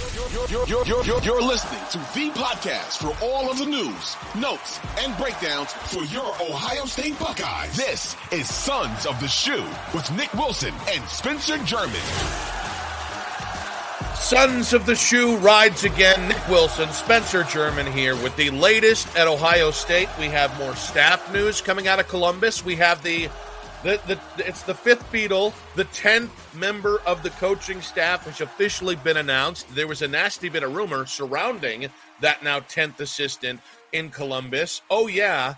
You're, you're, you're, you're, listening to the podcast for all of the news, notes, and breakdowns for your Ohio State Buckeyes. This is Sons of the Shoe with Nick Wilson and Spencer German. Sons of the Shoe rides again. Nick Wilson, Spencer German here with the latest at Ohio State. We have more staff news coming out of Columbus. We have the the, the, it's the fifth Beatle, the tenth member of the coaching staff has officially been announced. There was a nasty bit of rumor surrounding that now tenth assistant in Columbus. Oh yeah,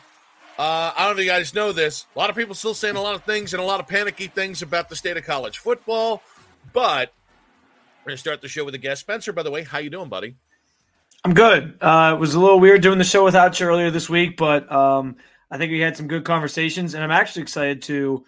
uh, I don't know if you guys know this. A lot of people still saying a lot of things and a lot of panicky things about the state of college football. But we're gonna start the show with a guest. Spencer, by the way, how you doing, buddy? I'm good. Uh, it was a little weird doing the show without you earlier this week, but um, I think we had some good conversations, and I'm actually excited to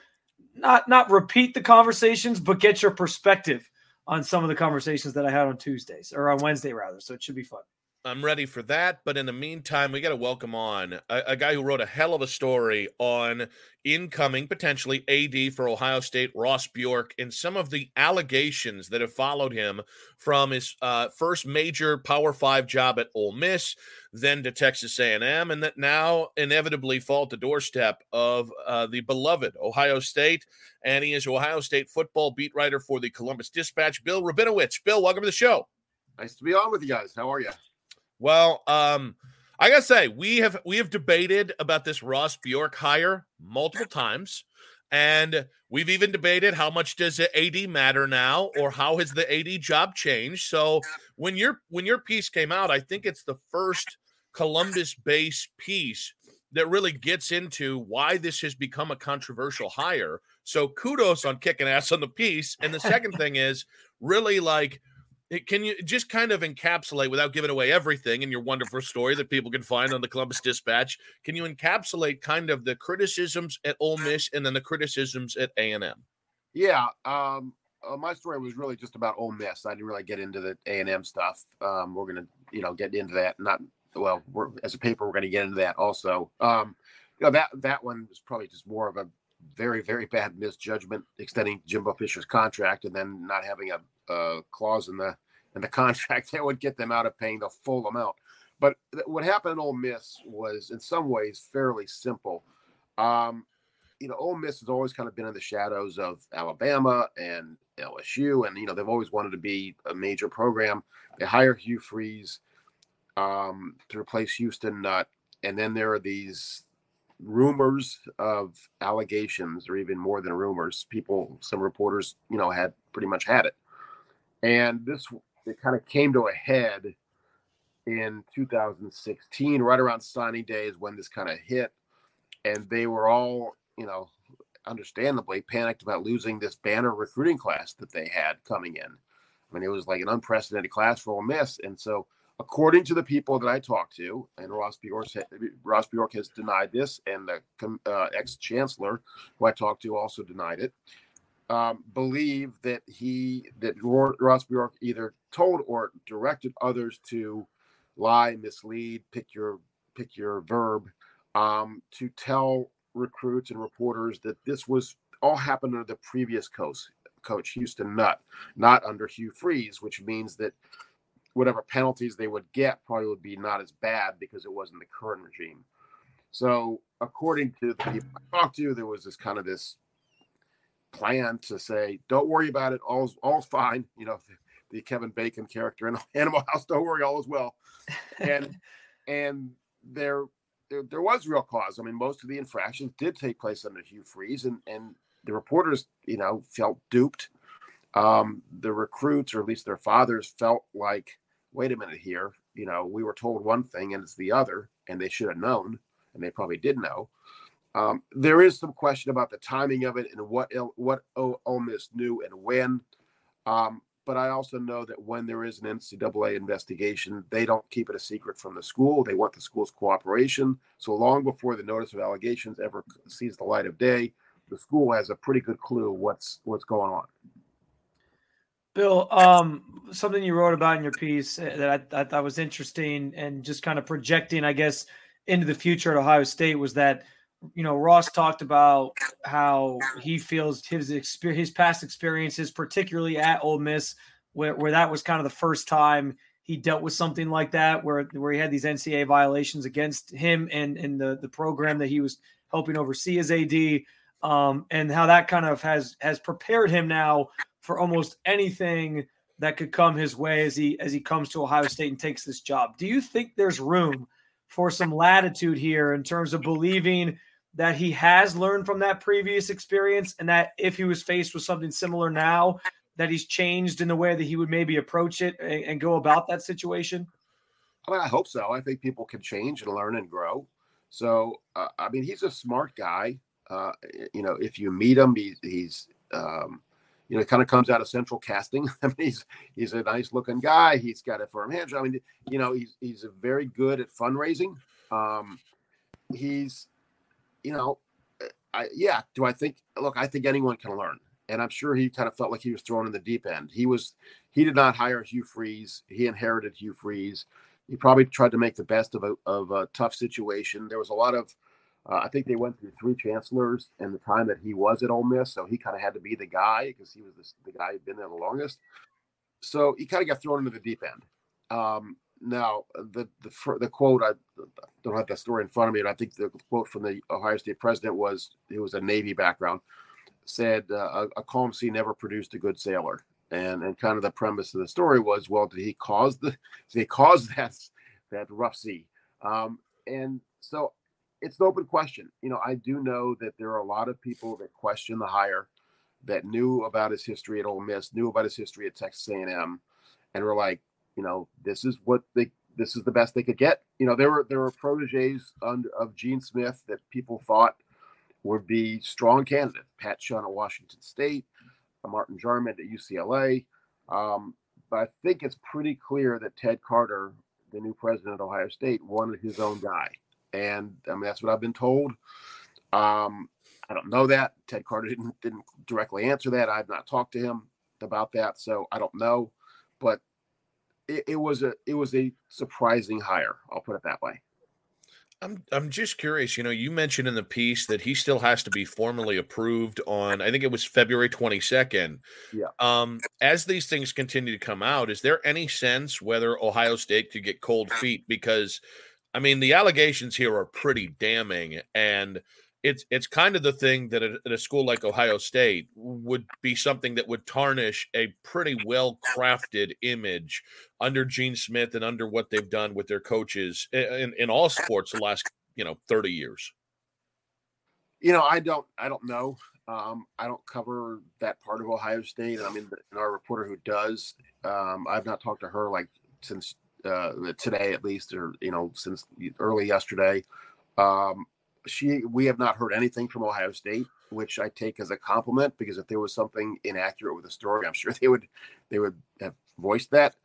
not not repeat the conversations, but get your perspective on some of the conversations that I had on Tuesdays or on Wednesday rather. So it should be fun. I'm ready for that. But in the meantime, we got to welcome on a, a, guy who wrote a hell of a story on incoming, potentially AD for Ohio State, Ross Bjork, and some of the allegations that have followed him from his uh, first major Power Five job at Ole Miss, then to Texas A&M, and that now inevitably fall at the doorstep of uh, the beloved Ohio State. And he is Ohio State football beat writer for the Columbus Dispatch. Bill Rabinowitz. Bill, welcome to the show. Nice to be on with you guys. How are you? Well, um, I gotta say, we have we have debated about this Ross Bjork hire multiple times, and we've even debated how much does the AD matter now, or how has the AD job changed. So when your when your piece came out, I think it's the first Columbus-based piece that really gets into why this has become a controversial hire. So kudos on kicking ass on the piece. And the second thing is really like can you just kind of encapsulate without giving away everything in your wonderful story that people can find on the Columbus Dispatch? Can you encapsulate kind of the criticisms at Ole Miss and then the criticisms at A and M? Yeah, um, uh, my story was really just about Ole Miss. I didn't really get into the A and M stuff. Um, we're gonna, you know, get into that. Not well, as a paper, we're gonna get into that also. Um, you know, that that one was probably just more of a very, very bad misjudgment extending Jimbo Fisher's contract and then not having a uh, clause in the in the contract that would get them out of paying the full amount. But what happened in Ole Miss was, in some ways, fairly simple. Um, you know, Ole Miss has always kind of been in the shadows of Alabama and LSU, and you know they've always wanted to be a major program. They hire Hugh Freeze um, to replace Houston Nutt, and then there are these rumors of allegations, or even more than rumors. People, some reporters, you know, had pretty much had it and this it kind of came to a head in 2016, right around signing days when this kind of hit, and they were all, you know, understandably panicked about losing this banner recruiting class that they had coming in. I mean, it was like an unprecedented class for Ole Miss, and so according to the people that I talked to, and Ross Bjork, Ross Bjork has denied this, and the uh, ex chancellor who I talked to also denied it um, believe that he that Ross Bjork either told or directed others to lie, mislead, pick your pick your verb, um, to tell recruits and reporters that this was all happened under the previous coach, coach Houston Nutt, not under Hugh Freeze, which means that whatever penalties they would get probably would be not as bad because it wasn't the current regime. So, according to the people I talked to, there was this kind of this plan to say, "Don't worry about it. All's all's fine." You know, the, the Kevin Bacon character in Animal House. Don't worry, all is well. And and there, there there was real cause. I mean, most of the infractions did take place under Hugh Freeze, and and the reporters, you know, felt duped. Um, the recruits, or at least their fathers, felt like, "Wait a minute here. You know, we were told one thing and it's the other, and they should have known, and they probably did know." Um, there is some question about the timing of it and what what Ole Miss knew and when. Um, but I also know that when there is an NCAA investigation, they don't keep it a secret from the school. They want the school's cooperation. So long before the notice of allegations ever sees the light of day, the school has a pretty good clue what's what's going on. Bill, um, something you wrote about in your piece that I, I thought was interesting and just kind of projecting, I guess, into the future at Ohio State was that you know, Ross talked about how he feels his experience, his past experiences, particularly at Ole Miss, where, where that was kind of the first time he dealt with something like that, where where he had these NCAA violations against him and and the the program that he was helping oversee as AD, um, and how that kind of has has prepared him now for almost anything that could come his way as he as he comes to Ohio State and takes this job. Do you think there's room for some latitude here in terms of believing that he has learned from that previous experience and that if he was faced with something similar now that he's changed in the way that he would maybe approach it and, and go about that situation? I, mean, I hope so. I think people can change and learn and grow. So, uh, I mean, he's a smart guy. Uh, you know, if you meet him, he's, he's um, you know, kind of comes out of central casting. I mean, he's he's a nice looking guy. He's got a firm handshake. I mean, you know, he's he's very good at fundraising. Um, he's, you know, I yeah. Do I think? Look, I think anyone can learn, and I'm sure he kind of felt like he was thrown in the deep end. He was. He did not hire Hugh Freeze. He inherited Hugh Freeze. He probably tried to make the best of a of a tough situation. There was a lot of uh, I think they went through three chancellors in the time that he was at Ole Miss, so he kind of had to be the guy because he was the, the guy who'd been there the longest. So he kind of got thrown into the deep end. Um, now, the the the quote I don't have that story in front of me, but I think the quote from the Ohio State president was it was a Navy background said uh, a, a calm sea never produced a good sailor, and and kind of the premise of the story was well, did he cause the did he cause that that rough sea? Um, and so it's an open question. You know, I do know that there are a lot of people that question the hire, that knew about his history at Ole Miss, knew about his history at Texas A&M, and were like, you know, this is what they, this is the best they could get. You know, there were there were proteges under, of Gene Smith that people thought would be strong candidates. Pat Chun at Washington State, Martin Jarmond at UCLA. Um, but I think it's pretty clear that Ted Carter, the new president of Ohio State, wanted his own guy and I mean that's what I've been told. Um, I don't know that Ted Carter didn't didn't directly answer that. I've not talked to him about that, so I don't know. But it, it was a it was a surprising hire. I'll put it that way. I'm I'm just curious. You know, you mentioned in the piece that he still has to be formally approved on. I think it was February 22nd. Yeah. Um, as these things continue to come out, is there any sense whether Ohio State could get cold feet because I mean, the allegations here are pretty damning, and it's it's kind of the thing that at a school like Ohio State would be something that would tarnish a pretty well crafted image under Gene Smith and under what they've done with their coaches in, in all sports the last you know 30 years. You know, I don't I don't know. Um, I don't cover that part of Ohio State. I mean, our reporter who does, um, I've not talked to her like since uh, today at least, or you know, since early yesterday. Um, she, we have not heard anything from Ohio State, which I take as a compliment because if there was something inaccurate with the story, I'm sure they would, they would have voiced that.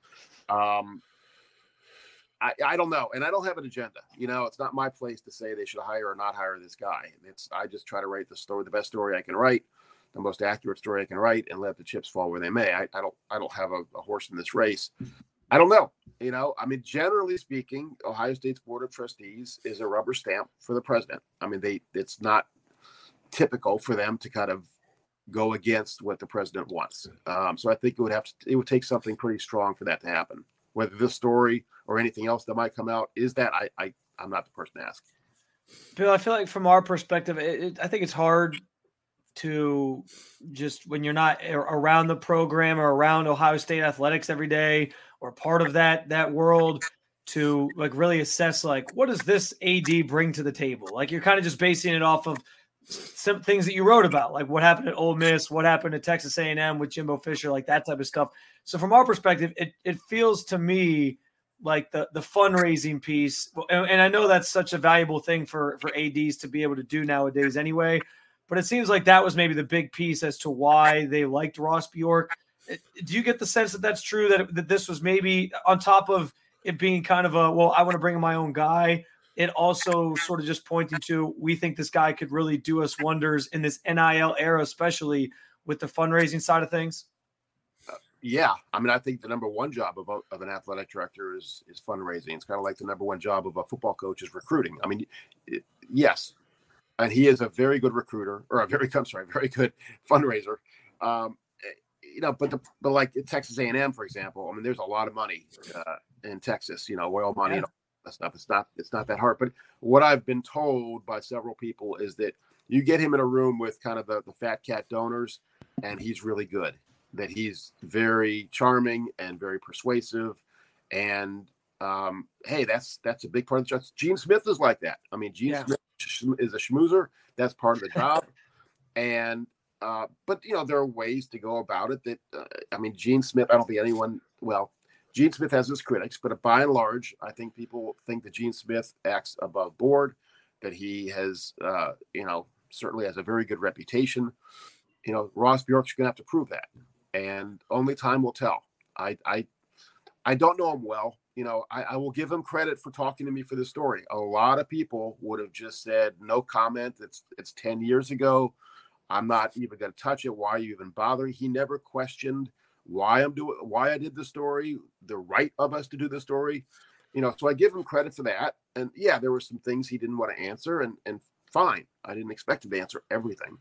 Um, I, I don't know, and I don't have an agenda. You know, it's not my place to say they should hire or not hire this guy. It's I just try to write the story, the best story I can write, the most accurate story I can write, and let the chips fall where they may. I, I don't I don't have a, a horse in this race. I don't know. You know, I mean, generally speaking, Ohio State's Board of Trustees is a rubber stamp for the president. I mean, they it's not typical for them to kind of go against what the president wants. Um, so I think it would have to it would take something pretty strong for that to happen. Whether this story or anything else that might come out is that I, I I'm not the person to ask. Bill, I feel like from our perspective, it, it, I think it's hard to just when you're not around the program or around Ohio State athletics every day or part of that that world to like really assess like what does this AD bring to the table? Like you're kind of just basing it off of some things that you wrote about, like what happened at Ole Miss, what happened at Texas A&M with Jimbo Fisher, like that type of stuff. So from our perspective, it it feels to me like the the fundraising piece, and, and I know that's such a valuable thing for for ads to be able to do nowadays anyway. But it seems like that was maybe the big piece as to why they liked Ross Bjork do you get the sense that that's true that, that this was maybe on top of it being kind of a well i want to bring in my own guy? It also sort of just pointing to we think this guy could really do us wonders in this NIL era especially with the fundraising side of things? Uh, yeah. I mean i think the number one job of, a, of an athletic director is is fundraising. It's kind of like the number one job of a football coach is recruiting. I mean it, yes. And he is a very good recruiter or a very i'm sorry very good fundraiser. Um, you know, but the but like Texas A and M, for example, I mean, there's a lot of money uh, in Texas. You know, oil money yeah. and all that stuff. It's not it's not that hard. But what I've been told by several people is that you get him in a room with kind of the, the fat cat donors, and he's really good. That he's very charming and very persuasive, and um, hey, that's that's a big part of the job. Gene Smith is like that. I mean, Gene yeah. Smith is a schmoozer. That's part of the job. and uh, but you know, there are ways to go about it. That uh, I mean, Gene Smith. I don't think anyone. Well, Gene Smith has his critics, but by and large, I think people think that Gene Smith acts above board. That he has, uh, you know, certainly has a very good reputation. You know, Ross Bjork's going to have to prove that, and only time will tell. I, I, I don't know him well. You know, I, I will give him credit for talking to me for this story. A lot of people would have just said no comment. It's it's ten years ago. I'm not even going to touch it. Why are you even bothering? He never questioned why I'm doing why I did the story, the right of us to do the story. You know, so I give him credit for that. And yeah, there were some things he didn't want to answer, and and fine. I didn't expect him to answer everything,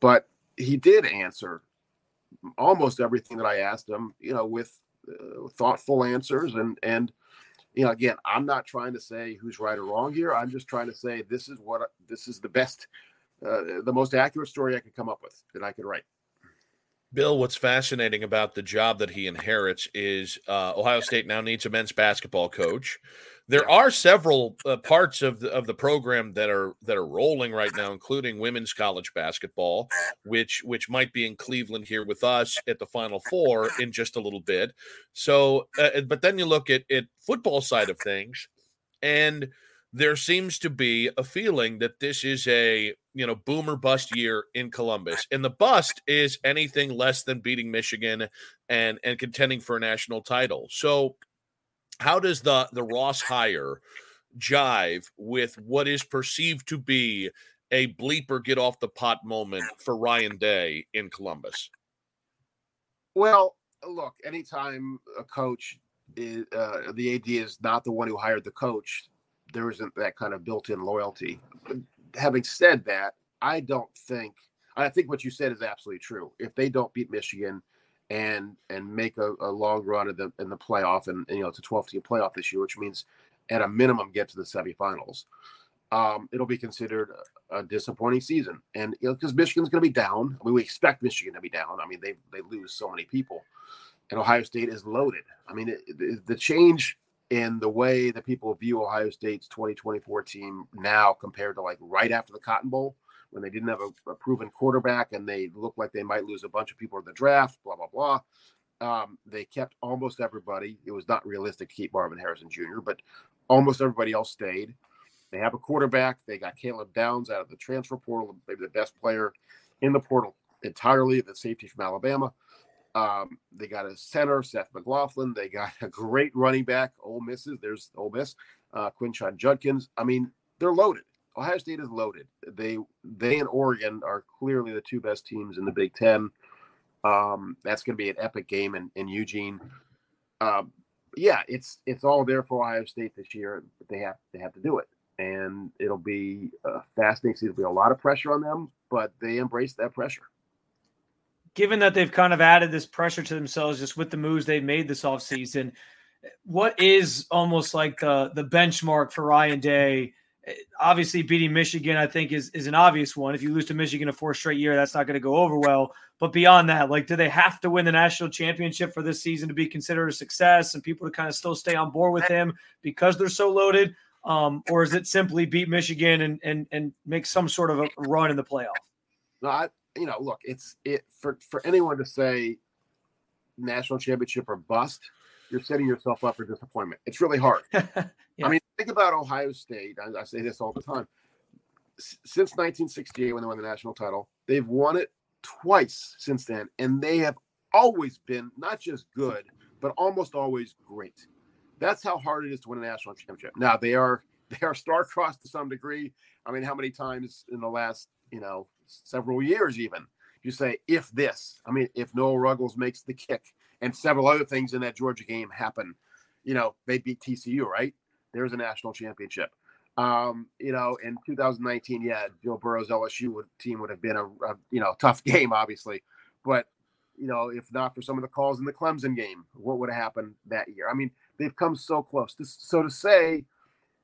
but he did answer almost everything that I asked him. You know, with uh, thoughtful answers and and you know again i'm not trying to say who's right or wrong here i'm just trying to say this is what this is the best uh, the most accurate story i could come up with that i could write Bill, what's fascinating about the job that he inherits is uh, Ohio State now needs a men's basketball coach. There are several uh, parts of the, of the program that are that are rolling right now, including women's college basketball, which which might be in Cleveland here with us at the Final Four in just a little bit. So, uh, but then you look at at football side of things, and there seems to be a feeling that this is a you know boomer bust year in Columbus, and the bust is anything less than beating Michigan and and contending for a national title. So, how does the the Ross hire jive with what is perceived to be a bleeper get off the pot moment for Ryan Day in Columbus? Well, look, anytime a coach is, uh, the AD is not the one who hired the coach, there isn't that kind of built-in loyalty. But having said that, I don't think I think what you said is absolutely true. If they don't beat Michigan and and make a, a long run in the in the playoff, and, and, you know it's a 12 team playoff this year, which means at a minimum get to the semifinals, um, it'll be considered a, disappointing season. And you know because Michigan's going to be down. I mean, we expect Michigan to be down. I mean, they they lose so many people, and Ohio State is loaded. I mean, it, the change in the way that people view Ohio State's 2024 team now compared to like right after the Cotton Bowl when they didn't have a, a proven quarterback and they looked like they might lose a bunch of people in the draft, blah, blah, blah. Um, they kept almost everybody. It was not realistic to keep Marvin Harrison Jr., but almost everybody else stayed. They have a quarterback. They got Caleb Downs out of the transfer portal, maybe the best player in the portal entirely, the safety from Alabama. Um, they got a center, Seth McLaughlin. They got a great running back, Ole Misses. There's Ole Miss, uh, Quinshon Judkins. I mean, they're loaded. Ohio State is loaded. They they and Oregon are clearly the two best teams in the Big Ten. Um, that's going to be an epic game in, in Eugene. Um, yeah, it's it's all there for Ohio State this year, but they have they have to do it, and it'll be a fascinating. It'll be a lot of pressure on them, but they embrace that pressure given that they've kind of added this pressure to themselves just with the moves they've made this offseason, what is almost like the the benchmark for Ryan Day? Obviously, beating Michigan, I think, is is an obvious one. If you lose to Michigan a four straight year, that's not going to go over well. But beyond that, like, do they have to win the national championship for this season to be considered a success and people to kind of still stay on board with him because they're so loaded? Um, or is it simply beat Michigan and and and make some sort of a run in the playoff? No, I, you know, look, it's it for for anyone to say national championship or bust, you're setting yourself up for disappointment. It's really hard. yeah. I mean, think about Ohio State. I, I say this all the time. S- since 1968, when they won the national title, they've won it twice since then, and they have always been not just good, but almost always great. That's how hard it is to win a national championship. Now they are they are star-crossed to some degree. I mean, how many times in the last you know several years even. You say if this, I mean, if Noah Ruggles makes the kick and several other things in that Georgia game happen, you know, they beat TCU, right? There's a national championship. Um, you know, in 2019, yeah, Joe Burrow's LSU would, team would have been a, a you know tough game, obviously, but you know, if not for some of the calls in the Clemson game, what would have happened that year? I mean, they've come so close. This, so to say,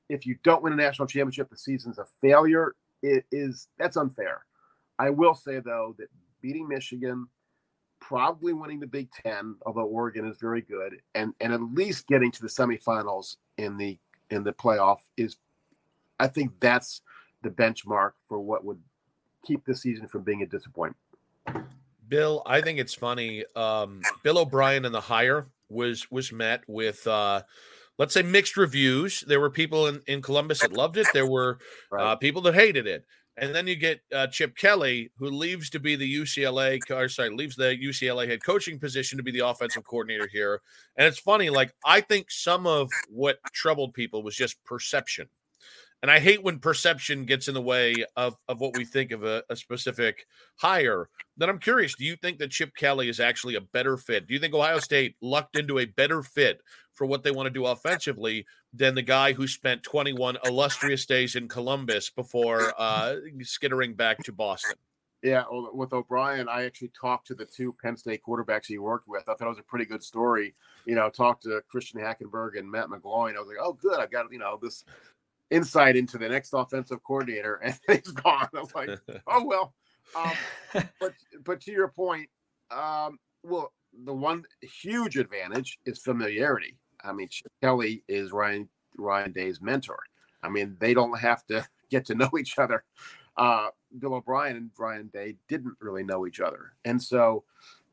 if you don't win a national championship, the season's a failure. It is that's unfair. I will say though that beating Michigan, probably winning the Big Ten, although Oregon is very good, and and at least getting to the semifinals in the in the playoff is, I think that's the benchmark for what would keep the season from being a disappointment. Bill, I think it's funny. Um, Bill O'Brien and the hire was was met with uh, let's say mixed reviews. There were people in, in Columbus that loved it. There were right. uh, people that hated it. And then you get uh, Chip Kelly, who leaves to be the UCLA, or sorry, leaves the UCLA head coaching position to be the offensive coordinator here. And it's funny, like I think some of what troubled people was just perception. And I hate when perception gets in the way of, of what we think of a, a specific hire. Then I'm curious, do you think that Chip Kelly is actually a better fit? Do you think Ohio State lucked into a better fit for what they want to do offensively than the guy who spent 21 illustrious days in Columbus before uh, skittering back to Boston? Yeah, with O'Brien, I actually talked to the two Penn State quarterbacks he worked with. I thought it was a pretty good story. You know, talked to Christian Hackenberg and Matt McGloin. I was like, oh, good. I've got, you know, this insight into the next offensive coordinator, and he's gone. I was like, oh well. Um, but but to your point, um, well, the one huge advantage is familiarity. I mean, Chip Kelly is Ryan Ryan Day's mentor. I mean, they don't have to get to know each other. Uh, Bill O'Brien and Ryan Day didn't really know each other, and so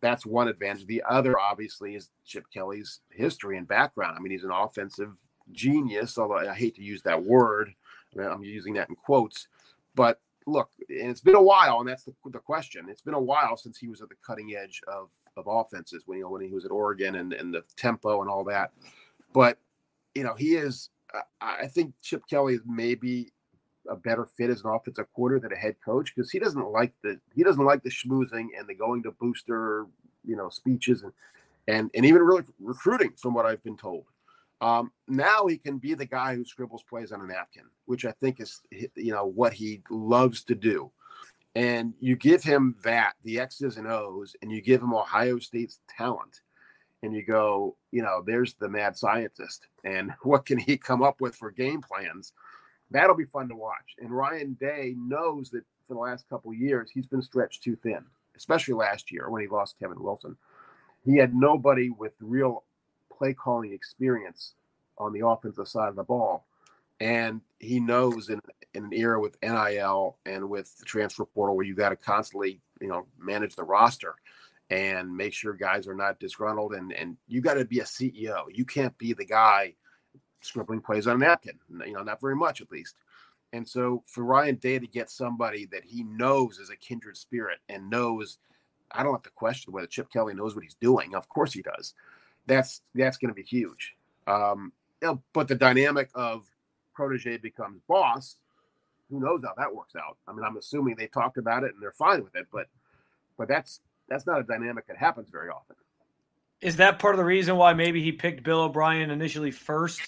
that's one advantage. The other, obviously, is Chip Kelly's history and background. I mean, he's an offensive genius, although I hate to use that word. I mean, I'm using that in quotes. But look, and it's been a while, and that's the, the question. It's been a while since he was at the cutting edge of, of offenses when you know when he was at Oregon and, and the tempo and all that. But you know, he is. I think Chip Kelly is maybe a better fit as an offensive coordinator than a head coach because he doesn't like the he doesn't like the schmoozing and the going to booster you know speeches and and and even really recruiting from what I've been told. Um, now he can be the guy who scribbles plays on a napkin, which I think is you know what he loves to do. And you give him that, the X's and O's, and you give him Ohio State's talent, and you go, you know, there's the mad scientist, and what can he come up with for game plans? That'll be fun to watch. And Ryan Day knows that for the last couple years he's been stretched too thin, especially last year when he lost Kevin Wilson. He had nobody with real play calling experience on the offensive side of the ball. And he knows in, in an era with NIL and with the transfer portal where you got to constantly, you know, manage the roster and make sure guys are not disgruntled and, and you got to be a CEO. You can't be the guy scribbling plays on a napkin, you know, not very much at least. And so for Ryan Day to get somebody that he knows is a kindred spirit and knows, I don't have to question whether Chip Kelly knows what he's doing. Of course he does that's that's going to be huge. Um, but the dynamic of protege becomes boss, who knows how that works out? I mean, I'm assuming they talked about it and they're fine with it, but but that's that's not a dynamic that happens very often. Is that part of the reason why maybe he picked Bill O'Brien initially first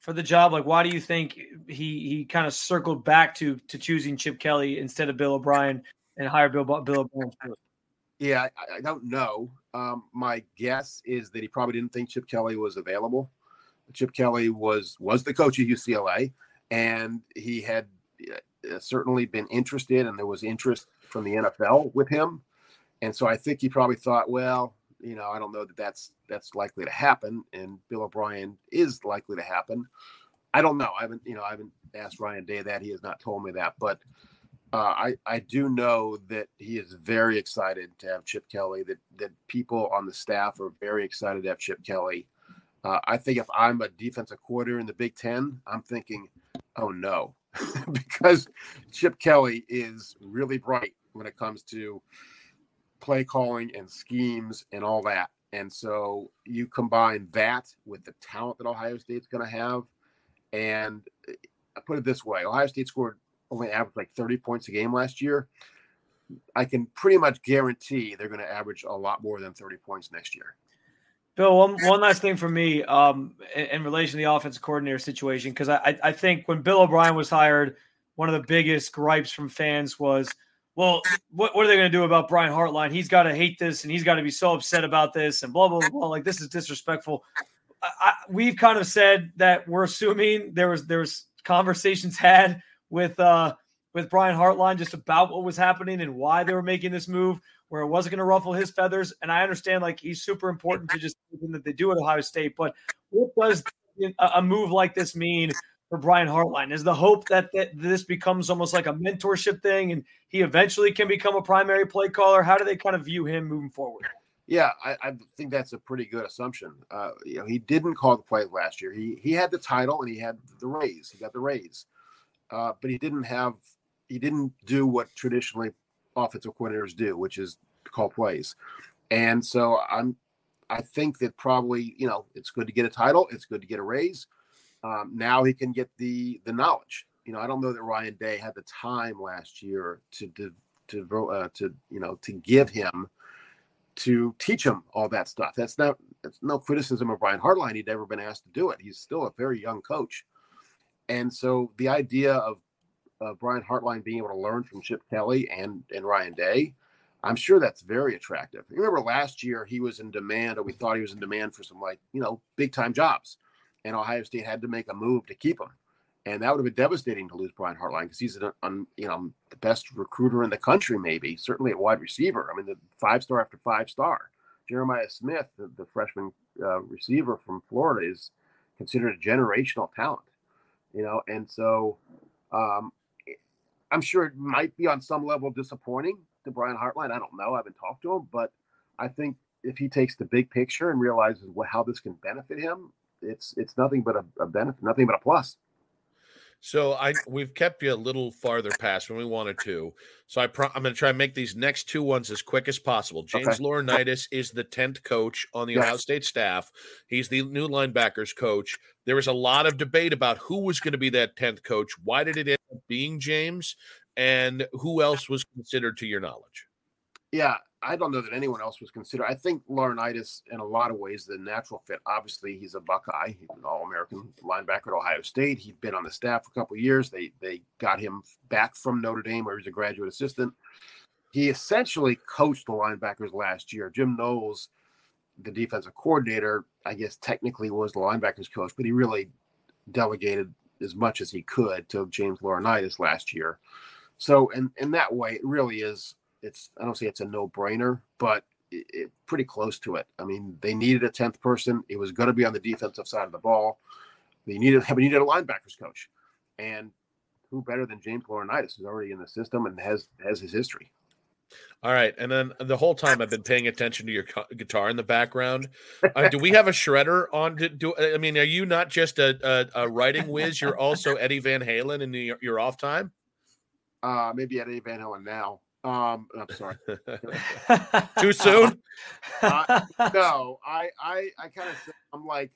for the job? Like, why do you think he he kind of circled back to to choosing Chip Kelly instead of Bill O'Brien and hired Bill Bill O'Brien? Yeah, I, I don't know. Um, my guess is that he probably didn't think Chip Kelly was available. Chip Kelly was was the coach at UCLA, and he had certainly been interested, and there was interest from the NFL with him. And so I think he probably thought, well, you know, I don't know that that's that's likely to happen, and Bill O'Brien is likely to happen. I don't know. I haven't, you know, I haven't asked Ryan Day that. He has not told me that, but uh, I I do know that he is very excited to have Chip Kelly. That that people on the staff are very excited to have Chip Kelly. Uh, I think if I'm a defensive coordinator in the Big Ten, I'm thinking, oh no, because Chip Kelly is really bright when it comes to play calling and schemes and all that. And so you combine that with the talent that Ohio State's going to have, and I uh, put it this way: Ohio State scored only averaged like 30 points a game last year. I can pretty much guarantee they're going to average a lot more than 30 points next year. Bill, one, one last thing for me um, in, in, relation to the offensive coordinator situation, because I, I think when Bill O'Brien was hired, one of the biggest gripes from fans was, well, what, what are they going to do about Brian Hartline? He's got to hate this and he's got to be so upset about this and blah, blah, blah. Like, this is disrespectful. I, I, we've kind of said that we're assuming there was, there was conversations had with, uh, with Brian Hartline just about what was happening and why they were making this move where it wasn't going to ruffle his feathers. And I understand like he's super important to just that they do at Ohio State, but what does a move like this mean for Brian Hartline? Is the hope that, that this becomes almost like a mentorship thing and he eventually can become a primary play caller? How do they kind of view him moving forward? Yeah, I, I think that's a pretty good assumption. Uh, you know, he didn't call the play last year. He he had the title and he had the raise. He got the raise, uh, but he didn't have he didn't do what traditionally offensive coordinators do, which is call plays. And so I'm I think that probably you know it's good to get a title. It's good to get a raise. Um, now he can get the the knowledge. You know, I don't know that Ryan Day had the time last year to to to, uh, to you know to give him to teach him all that stuff. That's not that's no criticism of Brian Hartline. He'd never been asked to do it. He's still a very young coach, and so the idea of uh, Brian Hartline being able to learn from Chip Kelly and and Ryan Day, I'm sure that's very attractive. You remember last year he was in demand, or we thought he was in demand for some like you know big time jobs and Ohio State had to make a move to keep him. And that would have been devastating to lose Brian Hartline because he's an, un, you know the best recruiter in the country, maybe certainly a wide receiver. I mean, the five star after five star. Jeremiah Smith, the, the freshman uh, receiver from Florida, is considered a generational talent. You know, and so um, I'm sure it might be on some level disappointing to Brian Hartline. I don't know. I haven't talked to him, but I think if he takes the big picture and realizes what, how this can benefit him, it's it's nothing but a, a benefit, nothing but a plus. So I we've kept you a little farther past when we wanted to. So I pro- I'm going to try and make these next two ones as quick as possible. James okay. Laurinaitis is the tenth coach on the yes. Ohio State staff. He's the new linebackers coach. There was a lot of debate about who was going to be that tenth coach. Why did it being James? And who else was considered to your knowledge? Yeah, I don't know that anyone else was considered. I think Laurinaitis, in a lot of ways, the natural fit. Obviously, he's a Buckeye, he's an All-American linebacker at Ohio State. He'd been on the staff for a couple years. They they got him back from Notre Dame, where he was a graduate assistant. He essentially coached the linebackers last year. Jim Knowles, the defensive coordinator, I guess technically was the linebackers coach, but he really delegated as much as he could to James Laurinaitis last year. So, in in that way, it really is it's I don't say it's a no brainer, but it, it, pretty close to it. I mean, they needed a tenth person. It was going to be on the defensive side of the ball. They needed they needed a linebackers coach, and who better than James Laurinaitis, who's already in the system and has has his history. All right, and then the whole time I've been paying attention to your guitar in the background. Uh, do we have a shredder on? Do, do, I mean, are you not just a, a, a writing whiz? You're also Eddie Van Halen in the, your off time. Uh, maybe Eddie Van Halen now. Um, I'm sorry. Too soon? Uh, no, I, I, I kind of, I'm like,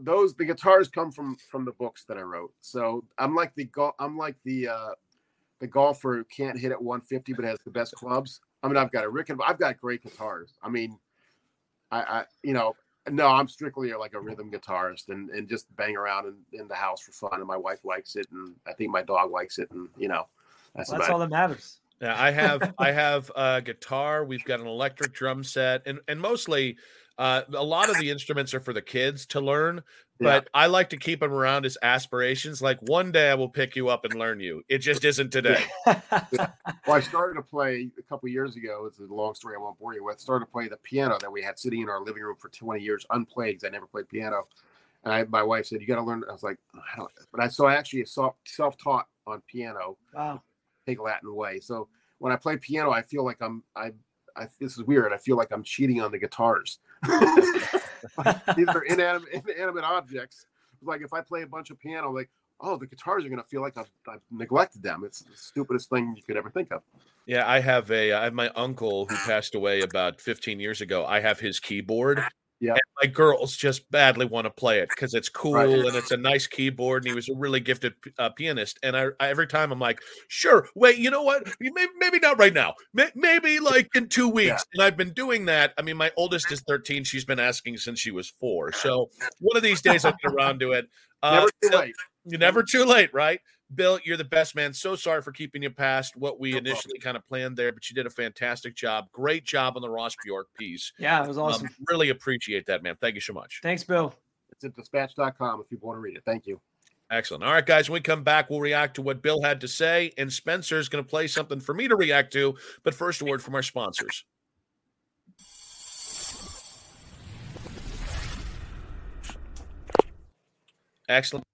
those the guitars come from from the books that I wrote. So I'm like the I'm like the uh the golfer who can't hit at 150 but has the best clubs. I mean, I've got a Rick and I've got great guitars. I mean, I, I you know, no, I'm strictly like a rhythm guitarist and and just bang around in, in the house for fun. And my wife likes it, and I think my dog likes it, and you know, that's, well, that's all that matters. Yeah, I have I have a guitar. We've got an electric drum set, and and mostly uh, a lot of the instruments are for the kids to learn. But yeah. I like to keep them around as aspirations. Like one day I will pick you up and learn you. It just isn't today. well, I started to play a couple years ago. It's a long story I won't bore you with. Started to play the piano that we had sitting in our living room for 20 years, unplayed because I never played piano. And I, my wife said, "You got to learn." I was like, "I don't." But I so I actually self self taught on piano. Wow take Latin way. So when I play piano, I feel like I'm I, I this is weird. I feel like I'm cheating on the guitars. These are inanimate, inanimate objects. Like if I play a bunch of piano, like oh, the guitars are going to feel like I've, I've, neglected them. It's the stupidest thing you could ever think of. Yeah, I have a I have my uncle who passed away about 15 years ago. I have his keyboard yeah. my girls just badly want to play it because it's cool right. and it's a nice keyboard. And he was a really gifted uh, pianist. And I, I, every time I'm like, sure, wait, you know what? Maybe, maybe not right now. Maybe like in two weeks. Yeah. And I've been doing that. I mean, my oldest is 13. She's been asking since she was four. So one of these days I'll get around to it. Uh, never too late. You're never too late, right? Bill, you're the best man. So sorry for keeping you past what we No initially kind of planned there, but you did a fantastic job. Great job on the Ross Bjork piece. Yeah, it was Um, awesome. really appreciate that, man. Thank you so much. Thanks, Bill. It's at dispatch.com if you want to read it. Thank you. Excellent. All right, guys, when we come back, we'll react to what Bill had to say, and Spencer's going to play something for me to react to. But first, a word from our sponsors. Excellent.